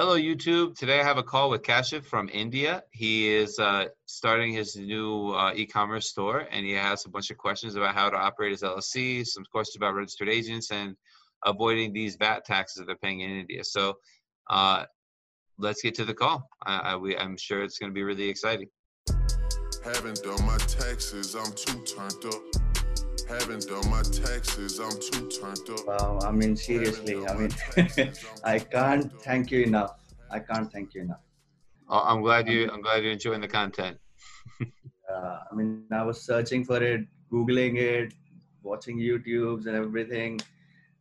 Hello, YouTube. Today I have a call with Kashif from India. He is uh, starting his new uh, e-commerce store, and he has a bunch of questions about how to operate his LLC, some questions about registered agents, and avoiding these VAT taxes that they're paying in India. So uh, let's get to the call. I, I'm sure it's going to be really exciting. Haven't done my taxes, I'm too turned up. Haven't done my taxes, I'm too turned up. Wow, I mean, seriously, I mean, I can't thank you enough. I can't thank you enough. Oh, I'm glad you. I'm glad you're enjoying the content. uh, I mean, I was searching for it, googling it, watching YouTubes and everything.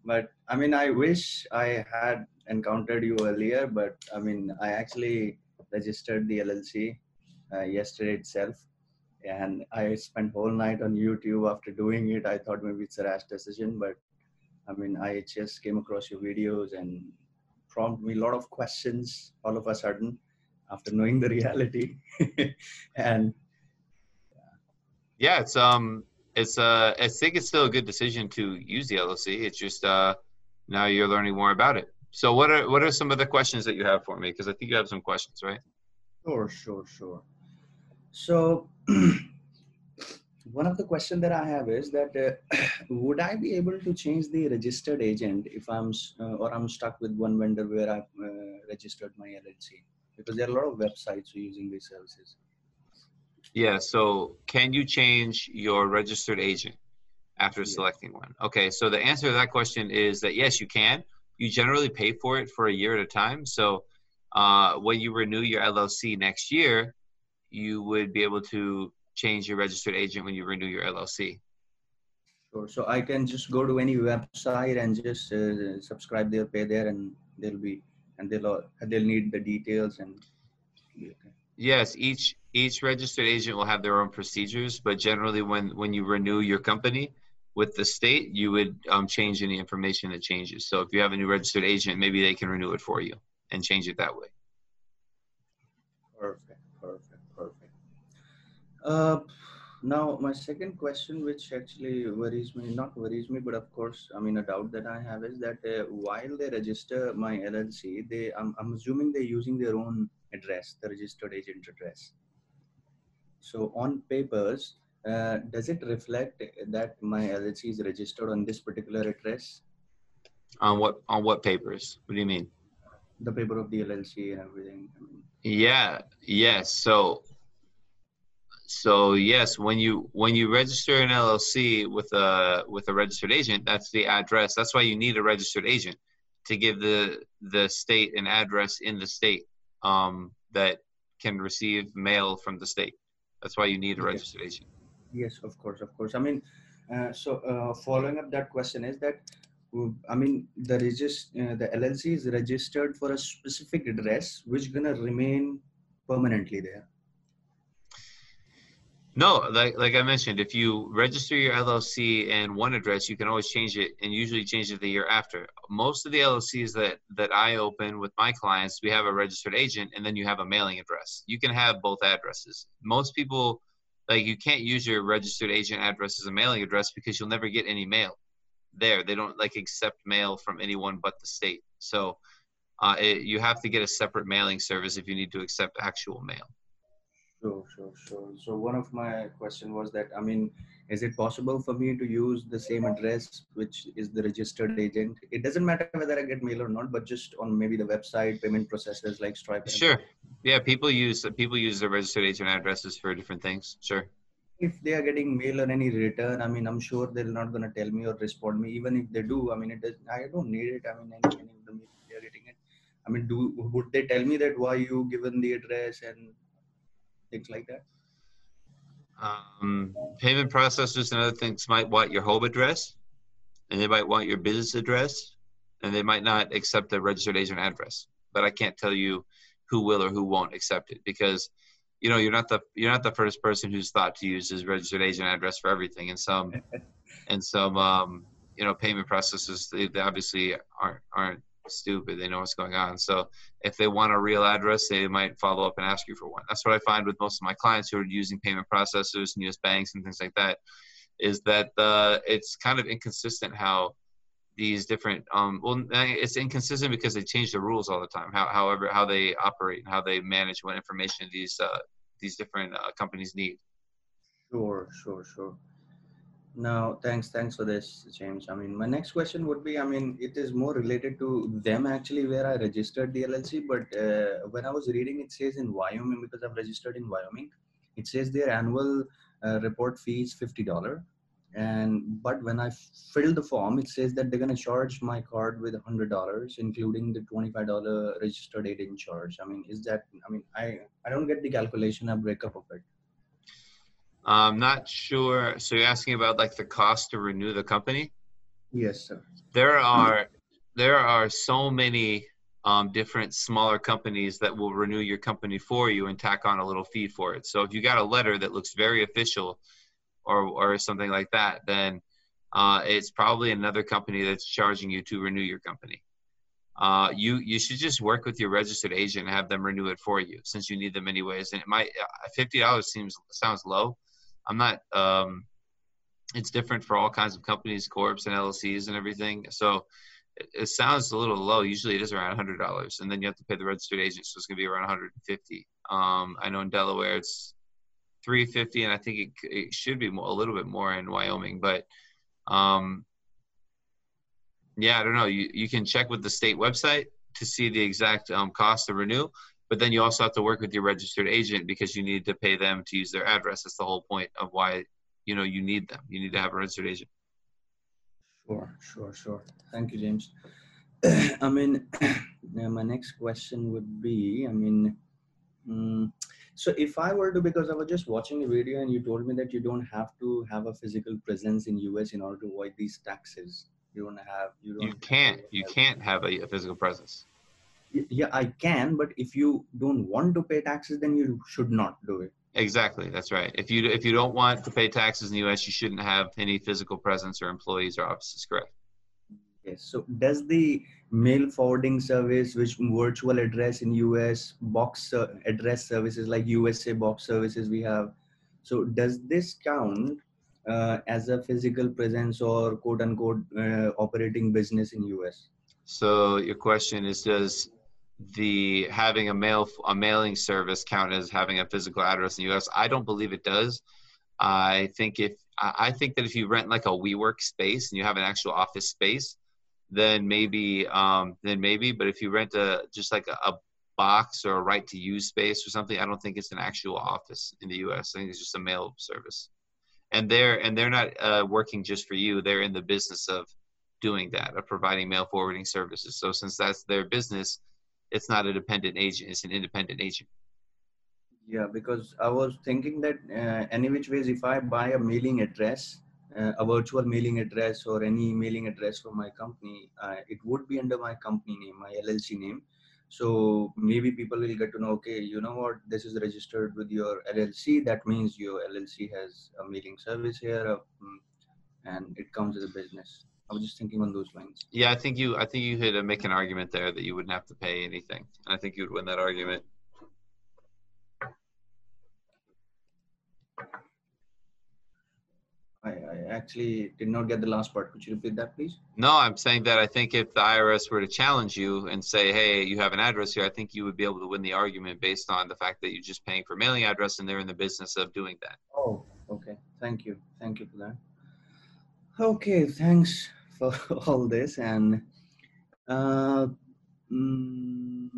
But I mean, I wish I had encountered you earlier. But I mean, I actually registered the LLC uh, yesterday itself and I spent whole night on YouTube after doing it. I thought maybe it's a rash decision, but I mean, I just came across your videos and prompted me a lot of questions all of a sudden after knowing the reality. and yeah, it's um, it's uh, I think it's still a good decision to use the LLC. It's just uh, now you're learning more about it. So what are what are some of the questions that you have for me? Because I think you have some questions, right? Sure, sure, sure. So one of the question that I have is that uh, would I be able to change the registered agent if I'm uh, or I'm stuck with one vendor where I've uh, registered my LLC because there are a lot of websites using these services. Yeah. So can you change your registered agent after selecting one? Okay. So the answer to that question is that yes, you can. You generally pay for it for a year at a time. So uh, when you renew your LLC next year, you would be able to change your registered agent when you renew your LLC. Sure. So I can just go to any website and just uh, subscribe there, pay there, and they'll be and they'll they'll need the details and. Okay. Yes, each each registered agent will have their own procedures, but generally, when when you renew your company with the state, you would um, change any information that changes. So if you have a new registered agent, maybe they can renew it for you and change it that way. Uh, now, my second question, which actually worries me, not worries me, but of course, I mean, a doubt that I have is that uh, while they register my LLC, they, I'm, I'm assuming they're using their own address, the registered agent address. So on papers, uh, does it reflect that my LLC is registered on this particular address? On what on what papers? What do you mean? The paper of the LLC and everything. Yeah. Yes. So so yes, when you when you register an LLC with a with a registered agent, that's the address. That's why you need a registered agent to give the the state an address in the state um, that can receive mail from the state. That's why you need a registered agent. Yes, of course, of course. I mean, uh, so uh, following up that question is that I mean the regist- uh, the LLC is registered for a specific address which gonna remain permanently there. No, like like I mentioned, if you register your LLC in one address, you can always change it and usually change it the year after. Most of the LLCs that that I open with my clients, we have a registered agent and then you have a mailing address. You can have both addresses. Most people like you can't use your registered agent address as a mailing address because you'll never get any mail there. They don't like accept mail from anyone but the state. So uh, it, you have to get a separate mailing service if you need to accept actual mail. Sure, sure, sure. So one of my question was that, I mean, is it possible for me to use the same address, which is the registered agent? It doesn't matter whether I get mail or not, but just on maybe the website payment processors like Stripe. Sure. Yeah, people use people use the registered agent addresses for different things. Sure. If they are getting mail or any return, I mean, I'm sure they're not going to tell me or respond me. Even if they do, I mean, it does. I don't need it. I mean, any, any of the mail they're getting it. I mean, do would they tell me that why you given the address and things like that? Um, payment processors and other things might want your home address, and they might want your business address, and they might not accept the registered agent address. But I can't tell you who will or who won't accept it because you know you're not the you're not the first person who's thought to use his registered agent address for everything. And some and some um, you know payment processors they, they obviously aren't aren't stupid. They know what's going on. So if they want a real address, they might follow up and ask you for one. That's what I find with most of my clients who are using payment processors and U.S. banks and things like that, is that uh, it's kind of inconsistent how these different um well it's inconsistent because they change the rules all the time how however how they operate and how they manage what information these uh these different uh, companies need sure sure sure no thanks thanks for this james. I mean my next question would be i mean it is more related to them actually where i registered the llc but uh, when i was reading it says in wyoming because i've registered in wyoming it says their annual uh, report fee is $50 and but when i filled the form it says that they're going to charge my card with $100 including the $25 registered agent charge. I mean is that i mean i i don't get the calculation a breakup of it i'm not sure so you're asking about like the cost to renew the company yes sir there are there are so many um, different smaller companies that will renew your company for you and tack on a little fee for it so if you got a letter that looks very official or or something like that, then uh, it's probably another company that's charging you to renew your company. Uh, you you should just work with your registered agent and have them renew it for you since you need them anyways. And it might uh, fifty dollars seems sounds low. I'm not. Um, it's different for all kinds of companies, corps and LLCs and everything. So it, it sounds a little low. Usually it is around hundred dollars, and then you have to pay the registered agent, so it's gonna be around 150. Um, I know in Delaware it's 350, and I think it, it should be more, a little bit more in Wyoming. But um, yeah, I don't know. You you can check with the state website to see the exact um, cost to renew, but then you also have to work with your registered agent because you need to pay them to use their address. That's the whole point of why you know you need them. You need to have a registered agent. Sure, sure, sure. Thank you, James. I mean, my next question would be, I mean. Mm, so if i were to because i was just watching a video and you told me that you don't have to have a physical presence in us in order to avoid these taxes you don't have you don't you can't you can't have a, a, physical presence yeah i can but if you don't want to pay taxes then you should not do it exactly that's right if you if you don't want to pay taxes in the us you shouldn't have any physical presence or employees or offices correct yes so does the mail forwarding service, which virtual address in US, box uh, address services like USA box services we have. So does this count uh, as a physical presence or quote unquote uh, operating business in US? So your question is, does the having a mail a mailing service count as having a physical address in the US? I don't believe it does. I think if I think that if you rent like a WeWork space and you have an actual office space, then maybe um, then maybe. But if you rent a just like a, a, box or a right to use space or something, I don't think it's an actual office in the U.S. I think it's just a mail service, and they're and they're not uh, working just for you. They're in the business of doing that, of providing mail forwarding services. So since that's their business, it's not a dependent agent; it's an independent agent. Yeah, because I was thinking that uh, any which ways, if I buy a mailing address uh, a virtual mailing address or any mailing address for my company, uh, it would be under my company name, my LLC name. So maybe people will get to know, okay, you know what, this is registered with your LLC. That means your LLC has a mailing service here, mm, and it comes as a business. I was just thinking on those lines. Yeah, I think you, I think you could make an argument there that you wouldn't have to pay anything. And I think you would win that argument. I, I actually did not get the last part. Could you repeat that, please? No, I'm saying that I think if the IRS were to challenge you and say, hey, you have an address here, I think you would be able to win the argument based on the fact that you're just paying for mailing address and they're in the business of doing that. Oh, okay. Thank you. Thank you for that. Okay, thanks all this. And uh, mm,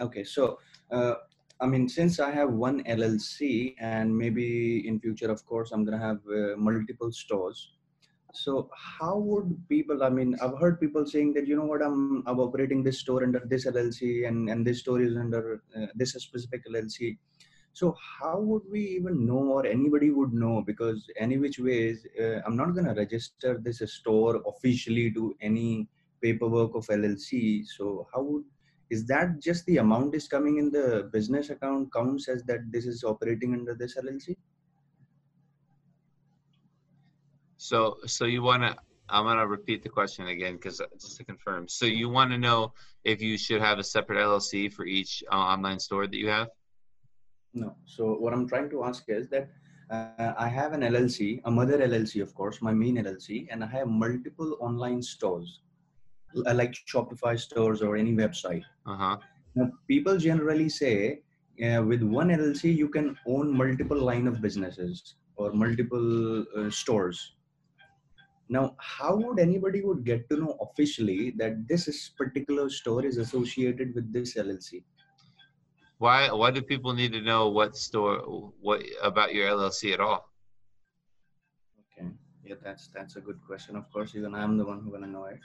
okay, so uh, I mean, since I have one LLC and maybe in future, of course, I'm gonna have uh, multiple stores. So how would people? I mean, I've heard people saying that you know what, I'm I'm operating this store under this LLC and and this store is under uh, this specific LLC. So how would we even know, or anybody would know? Because any which ways, uh, I'm not gonna register this store officially to any paperwork of LLC. So how would is that just the amount is coming in the business account counts as that this is operating under this LLC? So, so you want to, I'm going to repeat the question again because just to confirm. So you want to know if you should have a separate LLC for each uh, online store that you have? No. So what I'm trying to ask is that uh, I have an LLC, a mother LLC, of course, my main LLC, and I have multiple online stores, l- like Shopify stores or any website. Uh huh. Now, people generally say uh, with one LLC you can own multiple line of businesses or multiple uh, stores. Now, how would anybody would get to know officially that this is particular store is associated with this LLC? Why why do people need to know what store what about your LLC at all? Okay, yeah, that's that's a good question. Of course, even I'm the one who's gonna know it.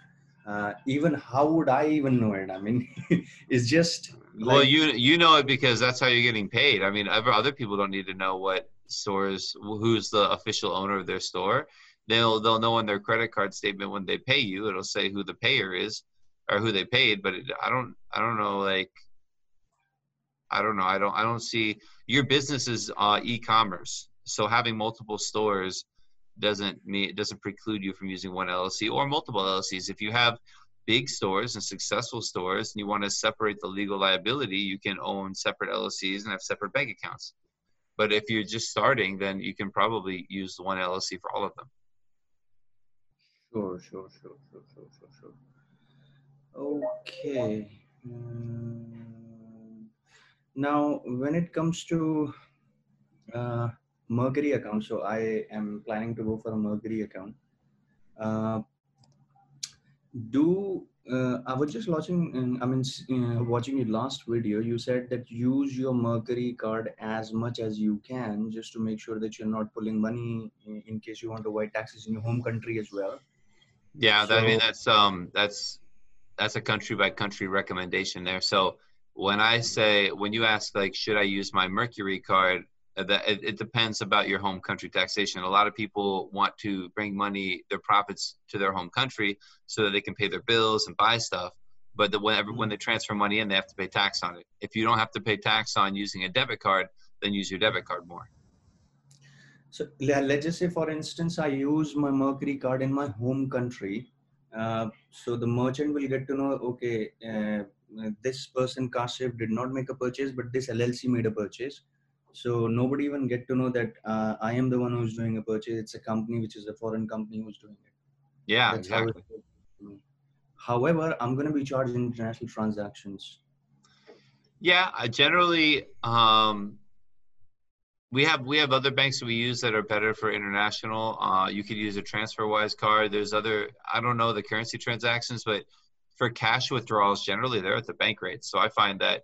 Uh, even how would I even know it? I mean, it's just well, you you know it because that's how you're getting paid. I mean, other other people don't need to know what stores who's the official owner of their store. They'll they'll know on their credit card statement when they pay you. It'll say who the payer is or who they paid. But it, I don't I don't know like I don't know. I don't I don't see your business is uh, e-commerce. So having multiple stores doesn't mean it doesn't preclude you from using one LLC or multiple LLCs. If you have big stores and successful stores and you want to separate the legal liability, you can own separate LLCs and have separate bank accounts. But if you're just starting, then you can probably use one LLC for all of them. Sure, sure, sure, sure, sure, sure, sure. Okay. Mm, now, when it comes to uh, Mercury account, so I am planning to go for a Mercury account. Uh, do uh, I was just watching, uh, I mean, uh, watching your last video. You said that use your Mercury card as much as you can, just to make sure that you're not pulling money in, case you want to avoid taxes in your home country as well. Yeah, that, I mean that's um that's that's a country by country recommendation there. So when I say when you ask like should I use my Mercury card, uh, that it, it depends about your home country taxation. A lot of people want to bring money, their profits to their home country so that they can pay their bills and buy stuff. But the, whenever when they transfer money in, they have to pay tax on it. If you don't have to pay tax on using a debit card, then use your debit card more. So let's just say, for instance, I use my Mercury card in my home country. Uh, so the merchant will get to know, okay, uh, this person Kashif did not make a purchase, but this LLC made a purchase. So nobody even get to know that uh, I am the one who's doing a purchase. It's a company which is a foreign company who's doing it. Yeah, That's exactly. me. However, I'm going to be charged international transactions. Yeah, I generally um, we have we have other banks that we use that are better for international. Uh, you could use a TransferWise card. There's other I don't know the currency transactions, but for cash withdrawals, generally they're at the bank rates. So I find that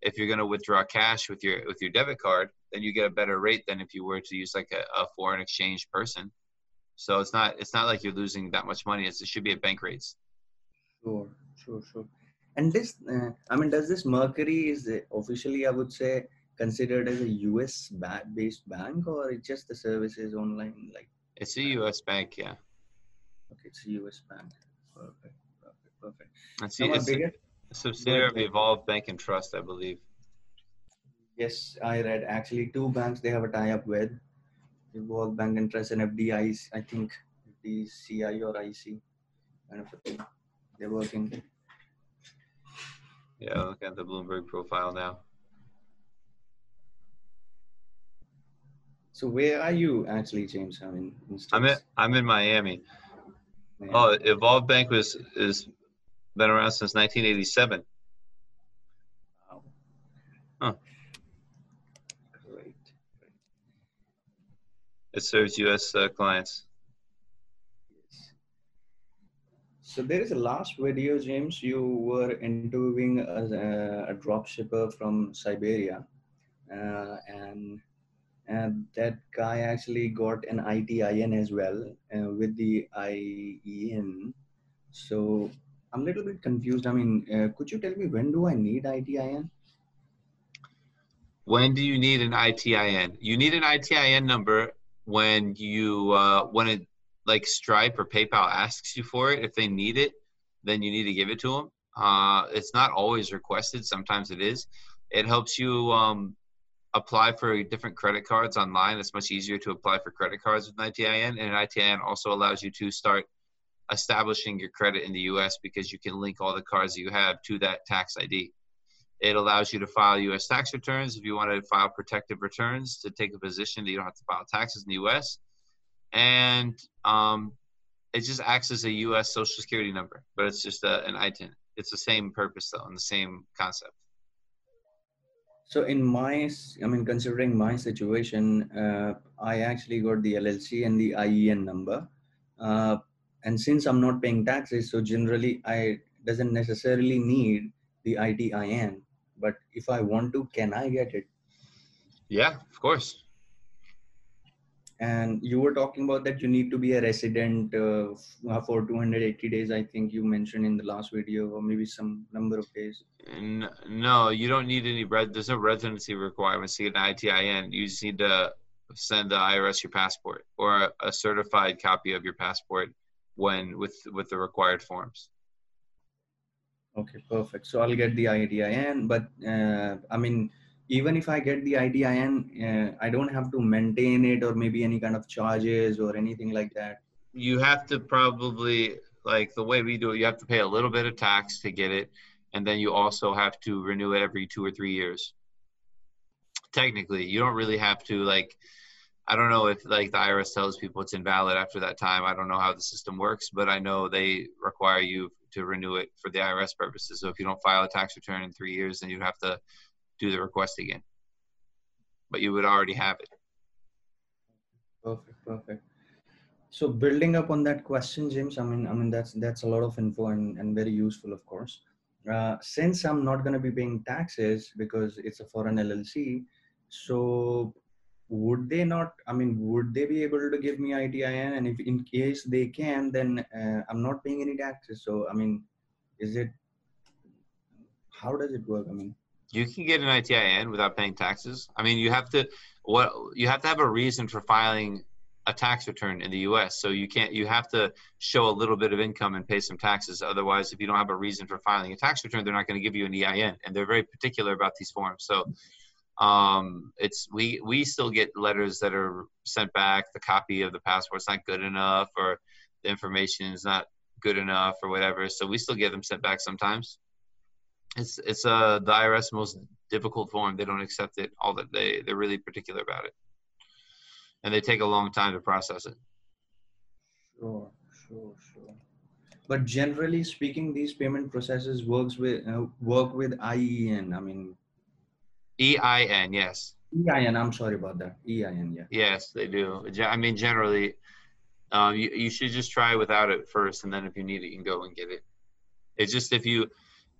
if you're going to withdraw cash with your with your debit card, then you get a better rate than if you were to use like a, a foreign exchange person. So it's not it's not like you're losing that much money. It's, it should be at bank rates. Sure, sure, sure. And this, uh, I mean, does this Mercury is uh, officially, I would say, considered as a US ba- based bank, or it's just the services online? Like, It's a U.S. bank, yeah. okay, it's a US bank. Perfect, perfect, perfect. It's, a subsidiary of Evolve Bank and Trust, I believe. yes, I read actually two banks they have a tie up with Evolve Bank and Trust and FDI. I think DCI or IC, kind of a thing. They're working. Yeah, look at the Bloomberg profile now. So, where are you actually, James? I mean, in I'm in I'm in Miami. Yeah. Oh, Evolve Bank was is been around since 1987. Wow. Huh. Great. It serves U.S. Uh, clients. Yes. So there is a last video, James. You were interviewing a, a drop shipper from Siberia, uh, and and that guy actually got an ITIN as well uh, with the IEN. So I'm a little bit confused. I mean, uh, could you tell me when do I need ITIN? When do you need an ITIN? You need an ITIN number when you uh, when it like Stripe or PayPal asks you for it. If they need it, then you need to give it to them. Uh, it's not always requested. Sometimes it is. It helps you um, apply for different credit cards online. It's much easier to apply for credit cards with an ITIN, and an ITIN also allows you to start establishing your credit in the U.S. because you can link all the cards you have to that tax ID. It allows you to file U.S. tax returns if you want to file protective returns to take a position that you don't have to file taxes in the U.S. And um, it just acts as a U.S. Social Security number, but it's just a, an ITIN. It's the same purpose though, and the same concept. So in my, I mean, considering my situation, uh, I actually got the LLC and the IEN number. Uh, and since I'm not paying taxes, so generally I doesn't necessarily need the ITIN. But if I want to, can I get it? Yeah, of course. And you were talking about that you need to be a resident uh, for 280 days. I think you mentioned in the last video, or maybe some number of days. No, you don't need any. There's no residency requirements to get an ITIN. You just need to send the IRS your passport or a certified copy of your passport when with with the required forms. Okay, perfect. So I'll get the ITIN, but uh, I mean, even if I get the ITIN, uh, I don't have to maintain it or maybe any kind of charges or anything like that. You have to probably like the way we do it. You have to pay a little bit of tax to get it, and then you also have to renew it every two or three years. Technically, you don't really have to like I don't know if like the IRS tells people it's invalid after that time. I don't know how the system works, but I know they require you to renew it for the IRS purposes. So if you don't file a tax return in three years, then you have to do the request again. But you would already have it. Perfect, perfect. So building up on that question, James, I mean, I mean that's that's a lot of info and, and very useful, of course. Uh, since I'm not going to be paying taxes because it's a foreign LLC, so would they not i mean would they be able to give me itin and if in case they can then uh, i'm not paying any taxes. So i mean is it how does it work? I mean you can get an itin without paying taxes. I mean you have to what you have to have a reason for filing a tax return in the us so you can't you have to show a little bit of income and pay some taxes. Otherwise if you don't have a reason for filing a tax return they're not going to give you an ein and they're very particular about these forms. So um, it's we we still get letters that are sent back. The copy of the passport's not good enough, or the information is not good enough, or whatever. So we still get them sent back sometimes. It's it's uh the IRS most difficult form. They don't accept it. All that they they're really particular about it, and they take a long time to process it. Sure, sure, sure. But generally speaking, these payment processes works with uh, work with IEN. I mean, EIN, yes. EIN, I'm sorry about that. EIN, yeah. Yes, they do. I mean, generally, um, you, you should just try without it first, and then if you need it, you can go and get it. It's just if you,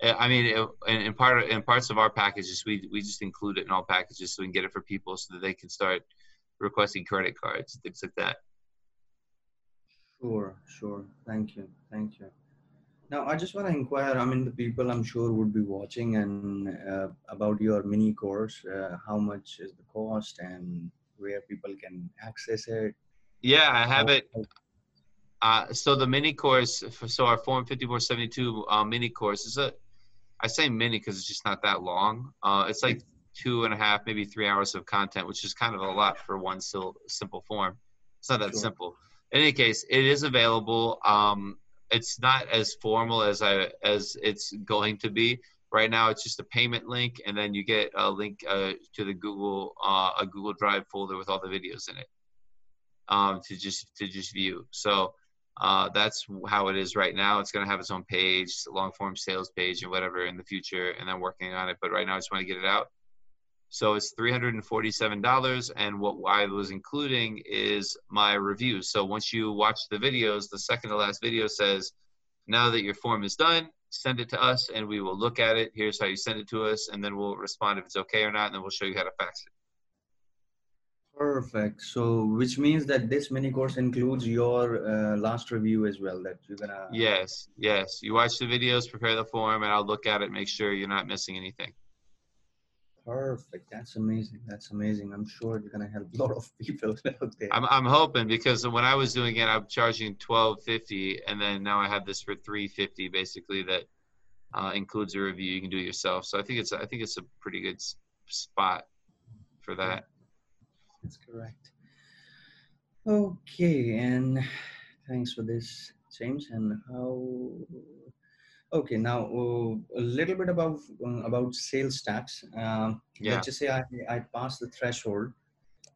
I mean, in, in part in parts of our packages, we we just include it in all packages so we can get it for people so that they can start requesting credit cards, things like that. Sure, sure. Thank you, thank you. Now, I just want to inquire. I mean, the people I'm sure would be watching and uh, about your mini course. Uh, how much is the cost and where people can access it? Yeah, I have it. Uh, so the mini course, so our Form 5472 uh, mini course is a, I say mini because it's just not that long. Uh, it's like two and a half, maybe three hours of content, which is kind of a lot for one simple form. It's not that sure. simple. In any case, it is available. Um, it's not as formal as I as it's going to be. Right now, it's just a payment link, and then you get a link uh, to the Google uh, a Google Drive folder with all the videos in it um, to just to just view. So uh, that's how it is right now. It's going to have its own page, long form sales page, and whatever in the future. And I'm working on it, but right now I just want to get it out. So it's $347. And what I was including is my review. So once you watch the videos, the second to last video says, now that your form is done, send it to us and we will look at it. Here's how you send it to us. And then we'll respond if it's okay or not. And then we'll show you how to fax it. Perfect. So, which means that this mini course includes your uh, last review as well. That you're gonna. Yes, yes. You watch the videos, prepare the form, and I'll look at it, make sure you're not missing anything. Perfect. That's amazing. That's amazing. I'm sure you're gonna help a lot of people out there. I'm I'm hoping because when I was doing it, I'm charging twelve fifty, and then now I have this for three fifty, basically that uh, includes a review. You can do it yourself. So I think it's I think it's a pretty good spot for that. That's correct. Okay, and thanks for this, James. And how Okay, now uh, a little bit about uh, about sales tax. Um, Yeah. Let's just say I, I pass the threshold.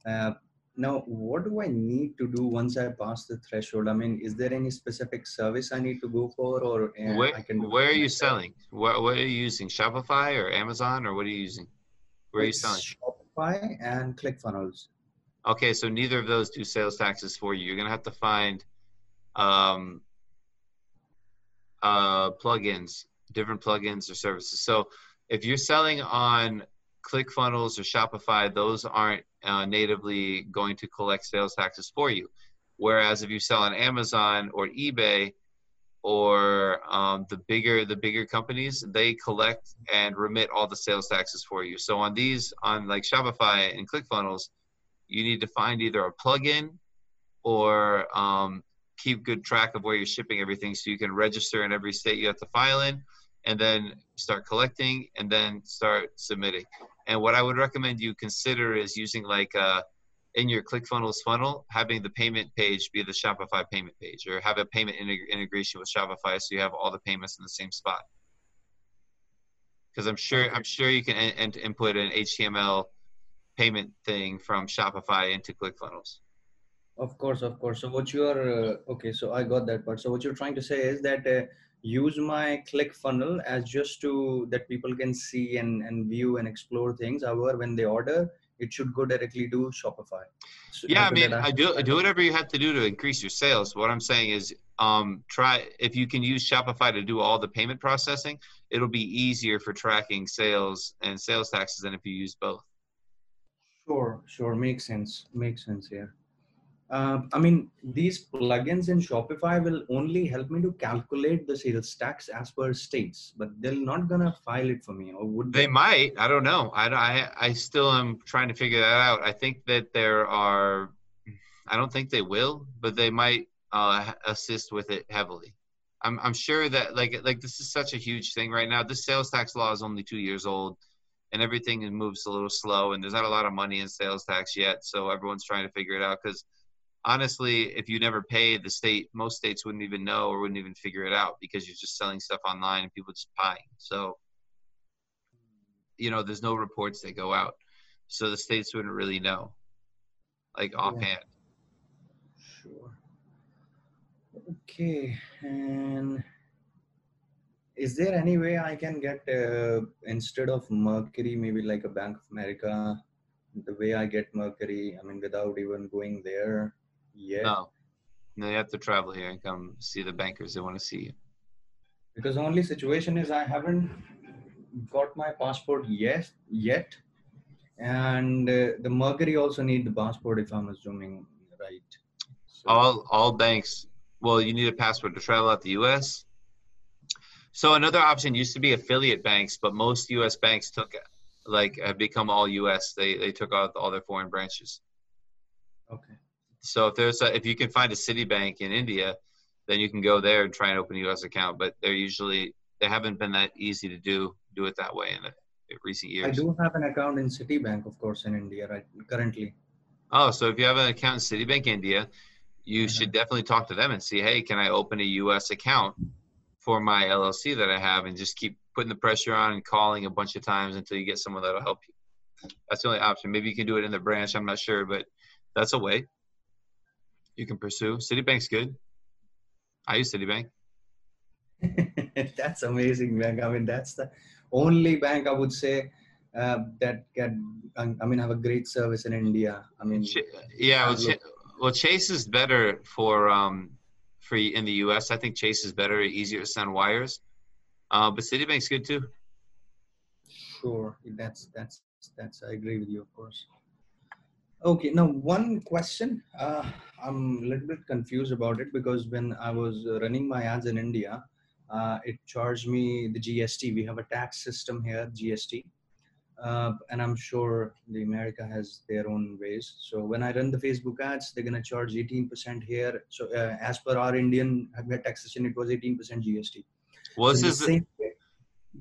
Uh, now, what do I need to do once I pass the threshold? I mean, is there any specific service I need to go for, or uh, Where, I can? where are you myself? selling? What, what are you using? Shopify or Amazon or what are you using? Where are you selling? Shopify and ClickFunnels. Okay, so neither of those do sales taxes for you. You're gonna have to find um, uh, plugins, different plugins or services. So if you're selling on ClickFunnels or Shopify, those aren't uh, natively going to collect sales taxes for you. Whereas if you sell on Amazon or eBay or um, the bigger the bigger companies, they collect and remit all the sales taxes for you. So on these, on like Shopify and ClickFunnels, you need to find either a plugin or um, keep good track of where you're shipping everything so you can register in every state you have to file in and then start collecting and then start submitting. And what i would recommend you consider is using like uh, in your clickfunnels funnel having the payment page be the shopify payment page or have a payment integ- integration with shopify so you have all the payments in the same spot. Because i'm sure i'm sure you can in- input an html payment thing from shopify into clickfunnels Of course, of course. So what you are uh, okay? So I got that part. So what you're trying to say is that uh, use my click funnel as just to that people can see and and view and explore things. However, when they order, it should go directly to Shopify. So Yeah, I mean, that, I do do whatever you have to do to increase your sales. What I'm saying is, um, try if you can use Shopify to do all the payment processing, it'll be easier for tracking sales and sales taxes than if you use both. Sure, sure, makes sense. Makes sense here. Uh, I mean, these plugins in Shopify will only help me to calculate the sales tax as per states, but they're not gonna file it for me, or would They might. I don't know. I, I I still am trying to figure that out. I think that there are. I don't think they will, but they might uh, assist with it heavily. I'm I'm sure that like like this is such a huge thing right now. This sales tax law is only two years old, and everything moves a little slow, and there's not a lot of money in sales tax yet. So everyone's trying to figure it out because honestly, if you never pay the state, most states wouldn't even know or wouldn't even figure it out because you're just selling stuff online and people just buying. So you know, there's no reports that go out. So the states wouldn't really know, like offhand. Sure. Okay, and is there any way I can get uh, instead of Mercury, maybe like a Bank of America, the way I get Mercury? I mean, without even going there yet. No. No, you have to travel here and come see the bankers. They want to see you. Because the only situation is I haven't got my passport yet, yet, and uh, the Mercury also need the passport if I'm assuming right. So, All all banks. Well, you need a passport to travel out the U.S. So another option used to be affiliate banks, but most U.S. banks took like have become all U.S. They they took out all their foreign branches. okay. So if there's a, if you can find a Citibank in India, then you can go there and try and open a U.S. account. But they're usually they haven't been that easy to do do it that way in the in recent years. I do have an account in Citibank, of course, in India, right? Currently. Oh, so if you have an account in Citibank India, you Mhm. should definitely talk to them and see, hey, can I open a U.S. account for my LLC that I have, and just keep putting the pressure on and calling a bunch of times until you get someone that'll help you. That's the only option. Maybe you can do it in the branch. I'm not sure, but that's a way you can pursue. Citibank's good. I use Citibank. that's amazing, bank. I mean, that's the only bank I would say uh, that can, I mean, have a great service in India. I mean, yeah, well, Ch- well, Chase is better for um for in the U.S. I think Chase is better, easier to send wires. Uh, but Citibank's good too. Sure, that's that's that's. I agree with you, of course. Okay, now one question. Uh, I'm a little bit confused about it because when I was running my ads in India, uh, it charged me the GST. We have a tax system here, GST, uh, and I'm sure the America has their own ways. So when I run the Facebook ads, they're gonna charge 18% here. So uh, as per our Indian taxation, it was 18% GST. Well, this So the is. same way-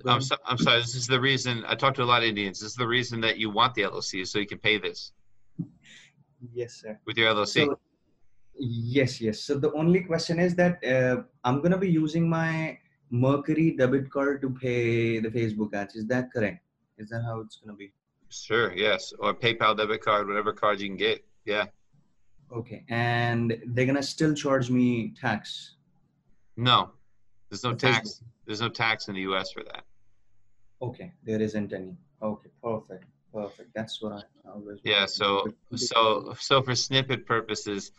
I'm, so, I'm sorry. This is the reason I talked to a lot of Indians. This is the reason that you want the LLC, so you can pay this Yes, sir. with your LLC. So, yes, yes. So the only question is that uh, I'm gonna be using my Mercury debit card to pay the Facebook ads. Is that correct? Is that how it's gonna be? Sure. Yes. Or PayPal debit card, whatever card you can get. Yeah. Okay, and they're gonna still charge me tax. No, there's no tax. There's no tax in the U.S. for that. Okay, there isn't any. Okay, perfect, perfect. That's what I always. Yeah. So so so for snippet purposes,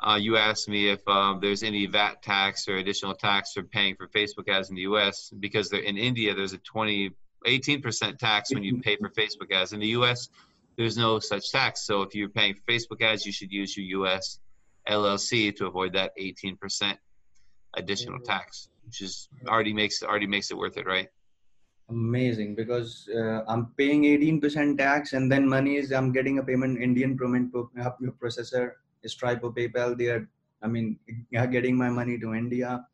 uh, you asked me if um, there's any VAT tax or additional tax for paying for Facebook ads in the U.S. because in India there's a 20 18% tax when you pay for Facebook ads. In the U.S. there's no such tax. So if you're paying for Facebook ads, you should use your U.S. LLC to avoid that 18% additional tax, which is already makes already makes it worth it, right? Amazing because uh, I'm paying 18% tax and then money is I'm getting a payment Indian payment pro- processor Stripe or PayPal. They are, I mean, are getting my money to India,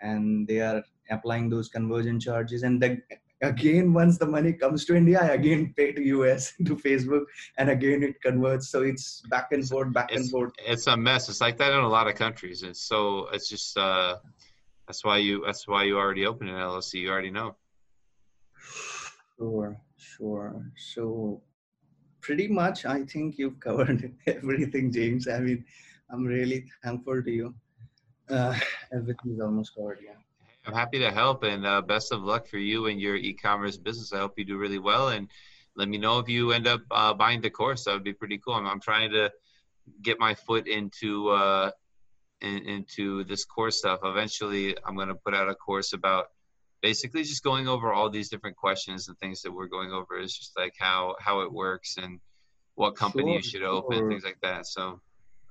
and they are applying those conversion charges. And then again, once the money comes to India, I again pay to US to Facebook, and again it converts. So it's back and forth, back and It's, forth. it's a mess. It's like that in a lot of countries. It's so it's just uh, that's why you that's why you already opened an LLC. You already know. Sure, sure. So pretty much I think you've covered everything, James. I mean, I'm really thankful to you. Uh, everything is almost covered, yeah. I'm happy to help, and uh, best of luck for you and your e-commerce business. I hope you do really well, and let me know if you end up uh, buying the course. That would be pretty cool. I'm, I'm trying to get my foot into uh, in, into this course stuff. Eventually, I'm going to put out a course about basically just going over all these different questions and things that we're going over. Is just like how how it works and what company you Sure, should open, things like that. So,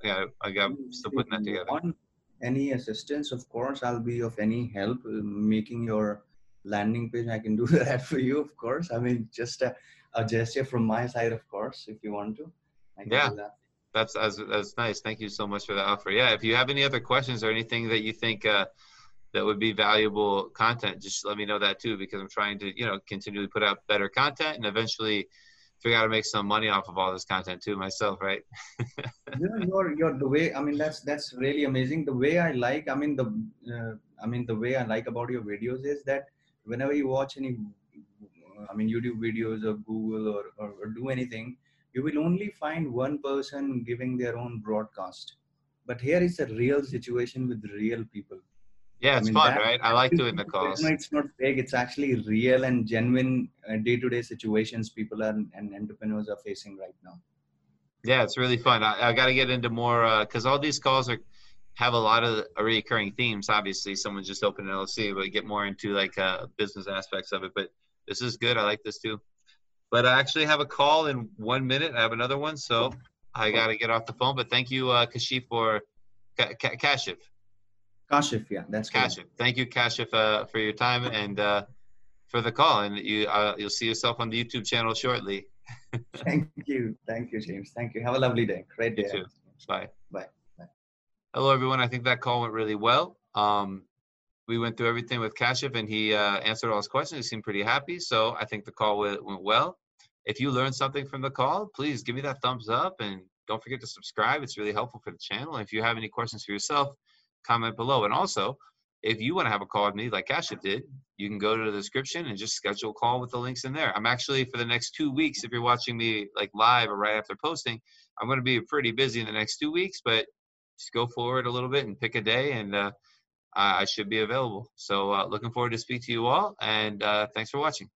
yeah, I got still putting that If together. want any assistance, of course, I'll be of any help uh, making your landing page. I can do that for you, of course. I mean, just a, a gesture from my side, of course, if you want to. I can Yeah. do that. That's, that's that's nice. Thank you so much for the offer. Yeah, if you have any other questions or anything that you think uh, that would be valuable content, just let me know that too, because I'm trying to you know continually put out better content and eventually figure out how to make some money off of all this content too myself, right? you know your your the way i mean that's that's really amazing. The way i like i mean the uh, i mean the way i like about your videos is that whenever you watch any i mean youtube videos or google or, or, or do anything you will only find one person giving their own broadcast. But here is a real situation with real people Yeah, it's mean, fun, that- right? I like doing the calls. no, it's not fake it's actually real and genuine uh, day-to-day situations people are and entrepreneurs are facing right now Yeah, it's really fun. I, I got to get into more because all these calls are have a lot of recurring themes. Obviously, someone just opened an LLC, but get more into like uh, business aspects of it. But this is good. I like this too. But I actually have a call in one minute. I have another one, so I got to get off the phone. But thank you, uh, Kashif, for Ka- Kashif. Kashif yeah that's correct. Kashif. Thank you, Kashif, uh, for your time and uh, for the call. And you uh, you'll see yourself on the YouTube channel shortly. Thank you. Thank you, James. Thank you. Have a lovely day. Great day. too. Bye. Bye. Bye. Hello, everyone. I think that call went really well. Um, we went through everything with Kashif, and he uh, answered all his questions. He seemed pretty happy, so I think the call went, went well. If you learned something from the call, please give me that thumbs up, and don't forget to subscribe. It's really helpful for the channel. If you have any questions for yourself, comment below. And also, if you want to have a call with me, like Kashif did, you can go to the description and just schedule a call with the links in there. I'm actually for the next two weeks. If you're watching me like live or right after posting, I'm going to be pretty busy in the next two weeks, but just go forward a little bit and pick a day and uh, I I should be available. So uh, looking forward to speak to you all and uh, thanks for watching.